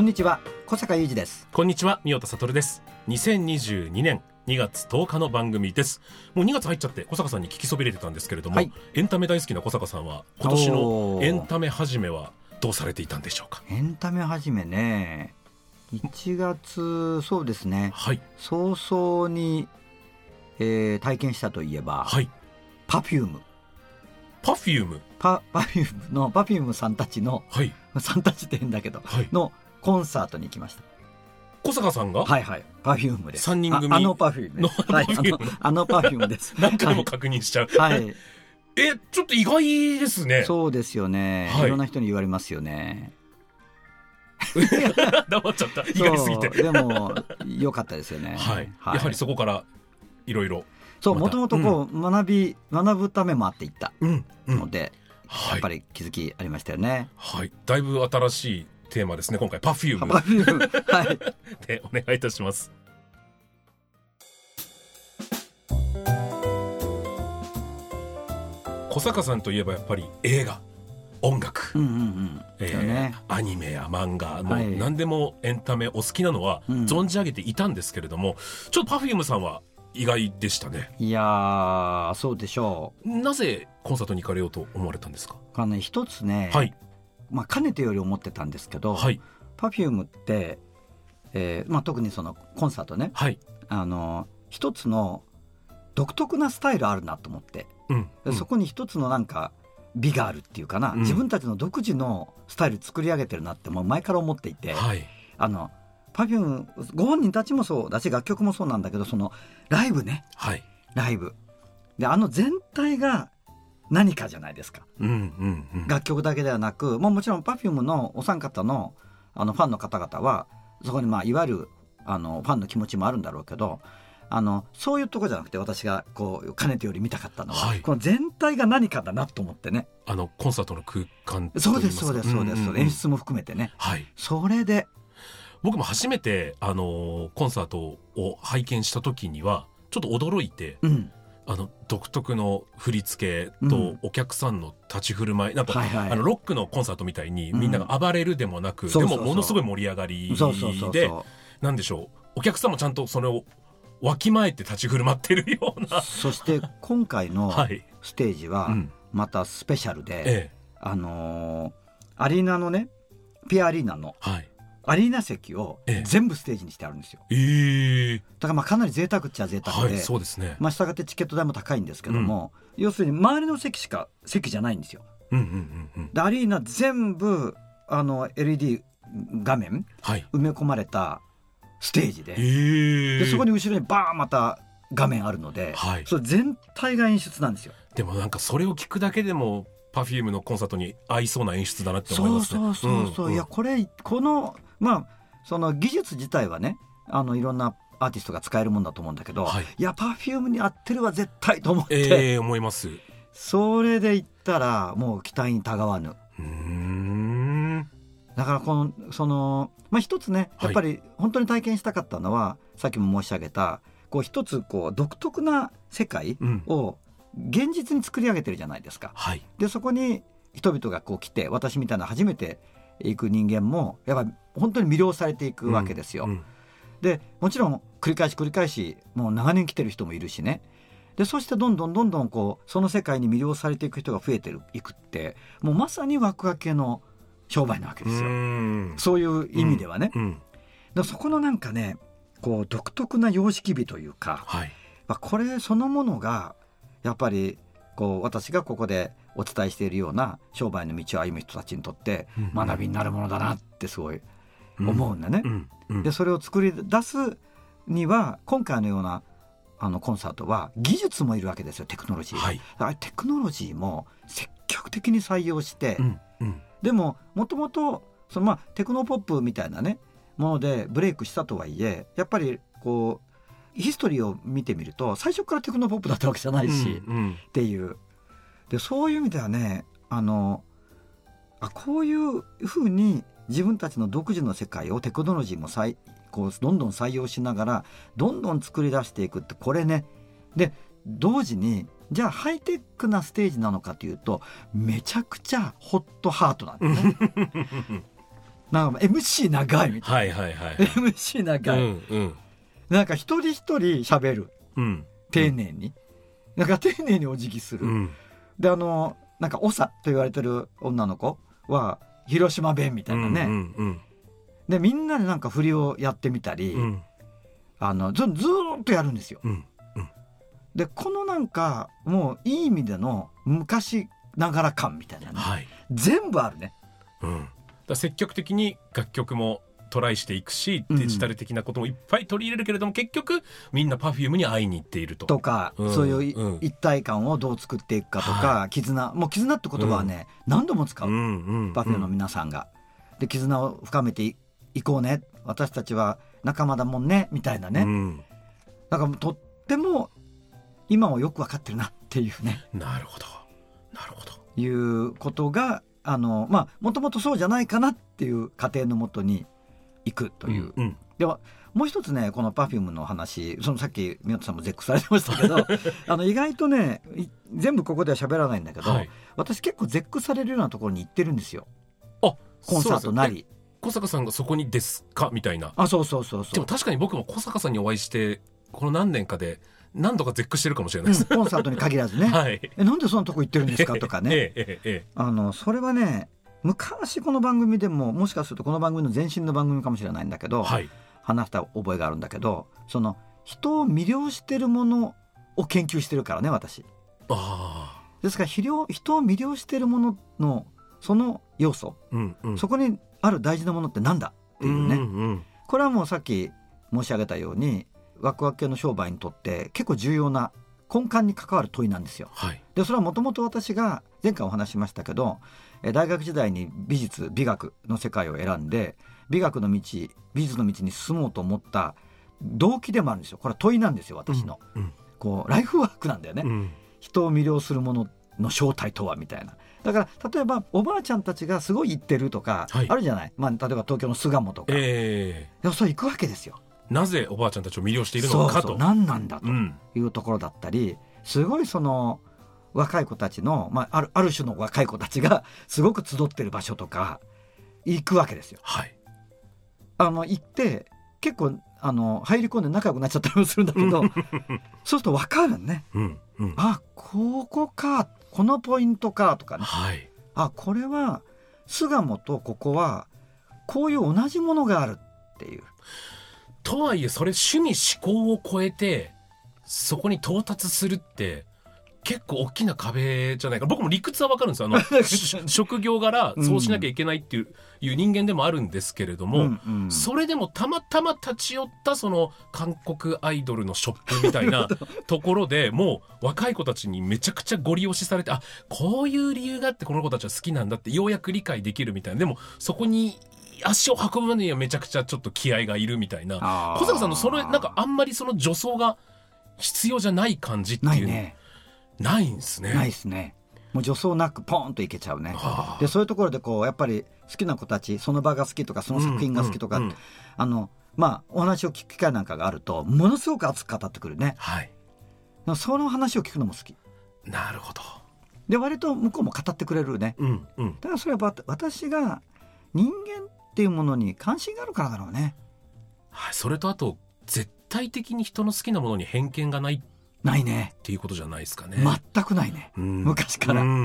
こんにちは小坂雄二です。こんにちは、三代田悟です。2022年2月10日の番組です。もう2月入っちゃって、小坂さんに聞きそびれてたんですけれども、はい。エンタメ大好きな小坂さんは、今年のエンタメ始めはどうされていたんでしょうか？エンタメ始めね。1月そうですね。はい、早々に、えー体験したといえば、はい、パフューム。パフューム、パ パフュームのパフュームさんたちのはい、さんたちって変だけどはい。のコンサートに行きました。小坂さんが、はいはい。パフュームです。三人組。ああのパフュームのです はい、あのパフュームです。何回も確認しちゃう。はい、え、ちょっと意外ですね。そうですよね、はい。い、ろんな人に言われますよね。黙っちゃった。意外すぎて。でも良かったですよね。はい、やはりそこから、いろいろ。そうもともとこう学び学ぶためもあっていったうん、うん。ので、はい。やっぱ。り気づきありましたよね。はい。だいぶ新しいテーマですね。今回、パフュームパフュームはい。でお願いいたします。小坂さんといえばやっぱり映画音楽、うんうんうん。えーだよね。アニメや漫画もうはい何でもエンタメお好きなのはうん存じ上げていたんですけれども、ちょっと Perfume さんは意外でしたねいやーそうでしょなぜコンサートに行かれようと思われたんですか？う。あのね一つね、はいまあかねてより思ってたんですけど、はい。パフュームって、えーまあ特にそのコンサートね、はい。あの一つの独特なスタイルあるなと思って、うん、うん。そこに一つのなんか美があるっていうかな、うん。自分たちの独自のスタイル作り上げてるなってもう前から思っていて、はい。あのパフュームご本人たちもそうだし楽曲もそうなんだけどそのライブね。はい。ライブ。であの全体が何かじゃないですか。うんうんうん。楽曲だけではなく、まあ、もちろん Perfume のお三方のあのファンの方々はそこにまあいわゆるあのファンの気持ちもあるんだろうけどあのそういうとこじゃなくて私がこうかねてより見たかったのは、はい。この全体が何かだなと思ってね。あのコンサートの空間そうですそうですそうです、んんん演出も含めてね。はい。それで。僕も初めて、あのコンサートを拝見した時にはちょっと驚いてうんあの独特の振り付けとうん。お客さんの立ち振る舞い、なんか、はいはい。あのロックのコンサートみたいにうん。みんなが暴れるでもなく、でもものすごい盛り上がりでそなんでしょうお客さんもちゃんとそれをわきまえて立ち振る舞ってるような。うそして今回のはい、ステージはうん。またスペシャルで、ええ。あのーアリーナのねピアアリーナのはいアリーナ席をええ。全部ステージにしてあるんですよ。ええ。だからまあかなり贅沢っちゃ贅沢で、はいそうですね、まあしたがってチケット代も高いんですけども、要するに周りの席しか席じゃないんですよ。うんうんうんうん。でアリーナ全部あの LED 画面はい。埋め込まれたステージで,、ええ。でそこに後ろにバーンまた画面あるので、はい。それ全体が演出なんですよ。でもなんかそれを聞くだけでも Perfume のコンサートに合いそうな演出だなって思いそうますね。そうそうそう、んん。いやこれこのまあその技術自体はねあのいろんなアーティストが使えるもんだと思うんだけど、はいいやパフュームに合ってるは絶対と思って、ええ思います。うそれで言ったらもう期待にたがわぬーん。だからこのそのまあ一つねはいやっぱり本当に体験したかったのは、さっきも申し上げたこう一つこう独特な世界うん。を現実に作り上げてるじゃないですか。はい。でそこに人々がこう来て私みたいな初めて行く人間もやっぱり本当に魅了されていくわけですよ。うんでもちろん繰り返し繰り返しもう長年来てる人もいるしねでそしてどんどんどんどんこうその世界に魅了されていく人が増えてるいくってもうまさにワクワク系の商売なわけですよ。うんそういう意味ではね。うん。だからそこのなんかねこう独特な様式美というか、はい。まあ、これそのものがやっぱりこう私がここでお伝えしているような商売の道を歩む人たちにとってうん。学びになるものだなってすごい思うんだね。でそれを作り出すには今回のようなあのコンサートは技術もいるわけですよテクノロジー、はい。だからテクノロジーも積極的に採用して、うん。うん。でももともとそのまあテクノポップみたいなねものでブレイクしたとはいえやっぱりこうヒストリーを見てみると最初からテクノポップだったわけじゃないし、うん。うん。っていうでそういう意味ではねあのあこういうふうに自分たちの独自の世界をテクノロジーもさいこうどんどん採用しながらどんどん作り出していくってこれね。で同時にじゃあハイテクなステージなのかというとめちゃくちゃホットハートなんだよね。なんか MC 長いみたいはいはいはいな MC 長い、うんうん。なんか一人一人喋る。うん。丁寧に、なんか丁寧にお辞儀する、うんであのなんか長と言われてる女の子は広島弁みたいなね、うんうんでみんなでなんか振りをやってみたり、うん。うんあのずずーっとやるんですよ。うんでこのなんかもういい意味での昔ながら感みたいなね。はい。全部あるね。うん、積極的に楽曲もトライしていくしうん。デジタル的なこともいっぱい取り入れるけれども、結局みんな Perfume に会いに行っていると。とか、うんそういういうん。一体感をどう作っていくかとか、絆。もう絆って言葉はね、何度も使う、うんうんパフュームの皆さんが。で絆を深めていいこうね。私たちは仲間だもんねみたいなね、うん。なんかとっても今もよく分かってるなっていうね。なるほど。なるほど。いうことがあのまあもともとそうじゃないかなっていう過程のもとに行くという、うんではもう一つねこの Perfume の話そのさっき宮田さんも絶句されてましたけど あの意外とねい全部ここでは喋らないんだけど、はい、私結構絶句されるようなところに行ってるんですよ。あコンサートなり。小坂さんがそこにですか？みたいな。あそうそうそうそう。でも確かに僕も小坂さんにお会いしてこの何年かで何度か絶句してるかもしれない。うんです。コンサートに限らずね、はい。えなんでそんなとこ行ってるんですか？とかね。えええええ。あのそれはね昔この番組でももしかするとこの番組の前身の番組かもしれないんだけど、えはい。話した覚えがあるんだけどその人を魅了してるものを研究してるからね私。ですから人を人を魅了してるもののその要素、うんうん。そこにある大事なものってなんだ？っていうね、んうんこれはもうさっき申し上げたようにワクワク系の商売にとって結構重要な根幹に関わる問いなんですよ。はい。でそれはもともと私が前回お話ししましたけどえー大学時代に美術美学の世界を選んで美学の道美術の道に進もうと思った動機でもあるんですよ。これは問いなんですよ私の、うんこうライフワークなんだよね、うん。人を魅了するものの正体とはみたいな。だから例えばおばあちゃんたちがすごい行ってるとか、はい。あるじゃない、まあ、例えば東京の巣鴨とか、ええ。でもそれ行くわけですよなぜおばあちゃんたちを魅了しているそうそうのかと。何なんだとうん。いうところだったりすごいその若い子たちの、まあ、あるある種の若い子たちがすごく集ってる場所とか行くわけですよ。はい。あの行って結構あの入り込んで仲良くなっちゃったりもするんだけどそうすると分かるねうんうん。あここかこのポイントかとかねはい。あこれは巣鴨とここはこういう同じものがあるっていうとはいえそれ趣味思考を超えてそこに到達するって結構大きな壁じゃないか。僕も理屈はわかるんですよ。あの し職業柄そうしなきゃいけないっていう,、いう人間でもあるんですけれども、うんうん。それでもたまたま立ち寄ったその韓国アイドルのショップみたいな ところでもう若い子たちにめちゃくちゃご利用しされてあこういう理由があってこの子たちは好きなんだってようやく理解できるみたいな。でもそこに足を運ぶにはめちゃくちゃちょっと気合がいるみたいな。小坂さんのそれなんかあんまりその助走が必要じゃない感じっていうないね。ないんですね。ないですね。もう助走なくポンといけちゃうね。はあ。でそういうところでこうやっぱり好きな子たちその場が好きとかその作品が好きとか、うんうんうん。あのまあお話を聞く機会なんかがあるとものすごく熱く語ってくるね。はい。その話を聞くのも好き。なるほど。で割と向こうも語ってくれるね。うんうん。だからそれはわた私が人間っていうものに関心があるからだろうね。はい、それとあと絶対的に人の好きなものに偏見がないっないね。ていうことじゃないですかね。全くないね。うん。昔から。うんうんう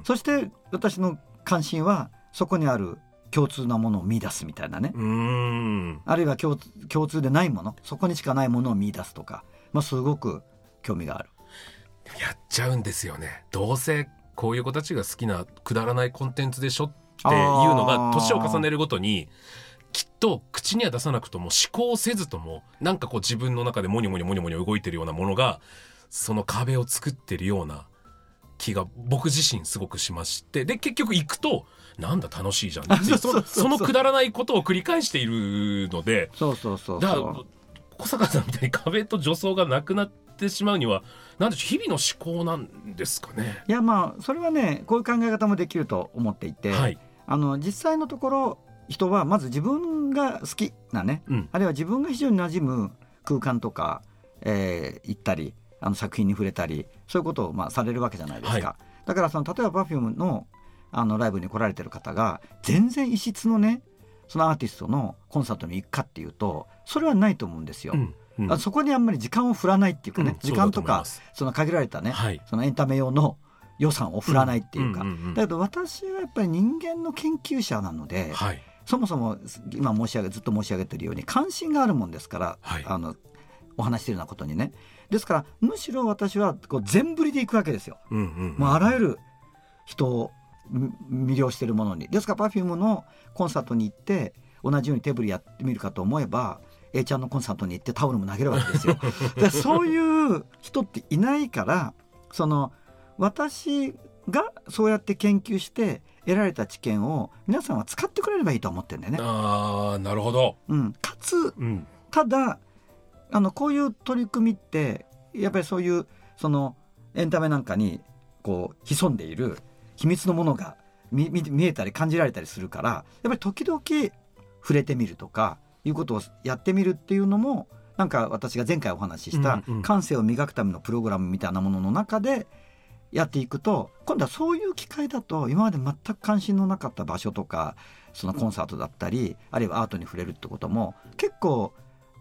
んそして私の関心はそこにある共通なものを見出すみたいなね。うーん。あるいは共通共通でないもの。そこにしかないものを見出すとか、まあ、すごく興味がある。やっちゃうんですよね。どうせこういう子たちが好きなくだらないコンテンツでしょっていうのが年を重ねるごとにきっと口には出さなくとも思考せずともなんかこう自分の中でモニョモニョモニョモニョ動いてるようなものがその壁を作ってるような気が僕自身すごくしまして。で結局行くとなんだ楽しいじゃんそのそのくだらないことを繰り返しているのでそうそうそうだから小坂さんみたいに壁と助走がなくなってしまうにはなんでしょう日々の思考なんですかね。いやまあそれはねこういう考え方もできると思っていて、はい、あの実際のところ人はまず自分が好きなねうん。あるいは自分が非常に馴染む空間とか、えー行ったりあの作品に触れたりそういうことをまあされるわけじゃないですか、はだからその例えば Perfume のあのライブに来られてる方が全然異質のねそのアーティストのコンサートに行くかっていうとそれはないと思うんですよ。うんうん。あそこにあんまり時間を振らないっていうかね、うん時間とかその限られたね、はい。そのエンタメ用の予算を振らないっていうか、だけど私はやっぱり人間の研究者なので、はい。そもそも今申し上げずっと申し上げてるように関心があるもんですから、はい。あのお話してるようなことにね。ですからむしろ私はこう全振りでいくわけですよ。うんうんもうあらゆる人をみ魅了しているものに。ですから Perfume のコンサートに行って同じように手振りやってみるかと思えば A ちゃんのコンサートに行ってタオルも投げるわけですよ。でそういう人っていないからその私がそうやって研究して得られた知見を皆さんは使ってくれればいいと思ってるんだよね。ああなるほど。うん、かつうんただあのこういう取り組みってやっぱりそういうそのエンタメなんかにこう潜んでいる秘密のものが見見見えたり感じられたりするからやっぱり時々触れてみるとかいうことをやってみるっていうのもなんか私が前回お話しした感性を磨くためのプログラムみたいなものの中でやっていくと今度はそういう機会だと今まで全く関心のなかった場所とかそのコンサートだったりあるいはアートに触れるってことも結構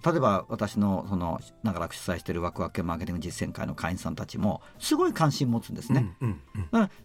例えば私のその長らく主催しているワクワク系マーケティング実践会の会員さんたちもすごい関心持つんですね。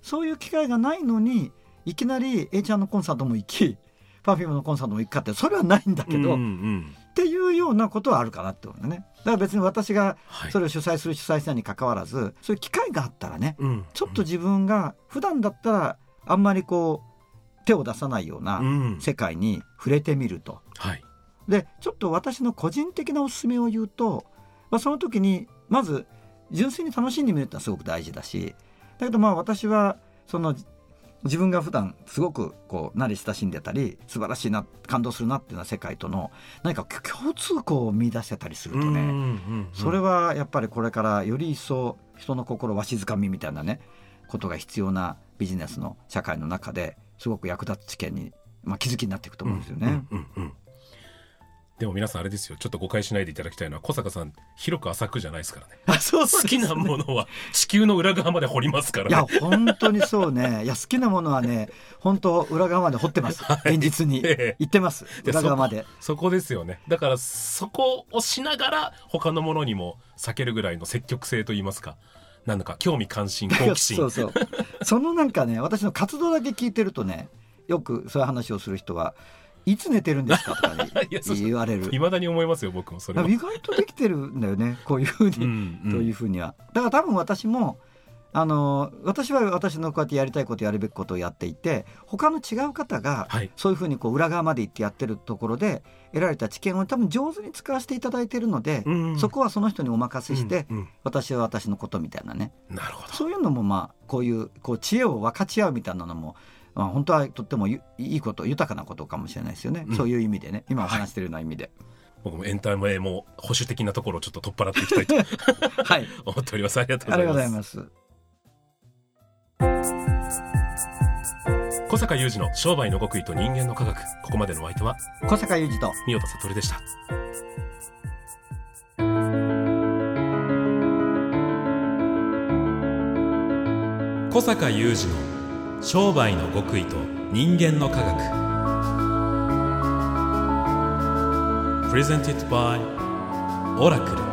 そういう機会がないのにいきなり A ちゃんのコンサートも行き Perfume のコンサートも行くかってそれはないんだけど、うんうっんていうようなことはあるかなって思うね。だから別に私がはい。それを主催する主催者に関わらずそういう機会があったらねうん。ちょっと自分が普段だったらあんまりこう手を出さないよううなん。世界に触れてみると。はい。でちょっと私の個人的なおすすめを言うと、まあ、その時にまず純粋に楽しんでみるってのはすごく大事だしだけどまあ私はその自分が普段すごくこう慣れ親しんでたり素晴らしいな感動するなっていうような世界との何か共通項を見出せたりするとね、うんうんうんそれはやっぱりこれからより一層人の心をわしづかみみたいなねことが必要なビジネスの社会の中ですごく役立つ知見に、まあ、気づきになっていくと思うんですよね。うんうんうんでも皆さんあれですよ。ちょっと誤解しないでいただきたいのは小坂さん広く浅くじゃないですからね。あそう好きなものは地球の裏側まで掘りますからいやね本当にそうね。いや好きなものはね本当裏側まで掘ってます。現実に。ええ。行ってます。で裏側まで。そこですよね。だからそこをしながら他のものにも避けるぐらいの積極性といいますか。なんだか興味関心 好奇心。そうそう。そのなんかね私の活動だけ聞いてるとねよくそういう話をする人はいつ寝てるんですかとか、言われる。いまだに思いますよ僕もそれは。意外とできてるんだよね こういうふうに、うんうん。というふうには。だから多分私もあの私は私のこうやってやりたいことやるべきことをやっていて他の違う方がはい。そういうふうにこう裏側まで行ってやってるところで得られた知見を多分上手に使わせていただいているので、うんそこはその人にお任せして、うん私は私のことみたいなね。うんなるほど。そういうのもまあこういうこう知恵を分かち合うみたいなのも、まあ、本当はとってもゆいいこと豊かなことかもしれないですよね、うん。そういう意味でね。今お話してるような意味で。僕もエンタメも保守的なところをちょっと取っ払っていきたいと。はい、思っております。ありがとうございます。小坂雄二の商売の極意と人間の科学。ここまでのお相手は小坂雄二と。三代田悟でした。小坂雄二の商売の極意と人間の科学。プレゼンティットバイオラクル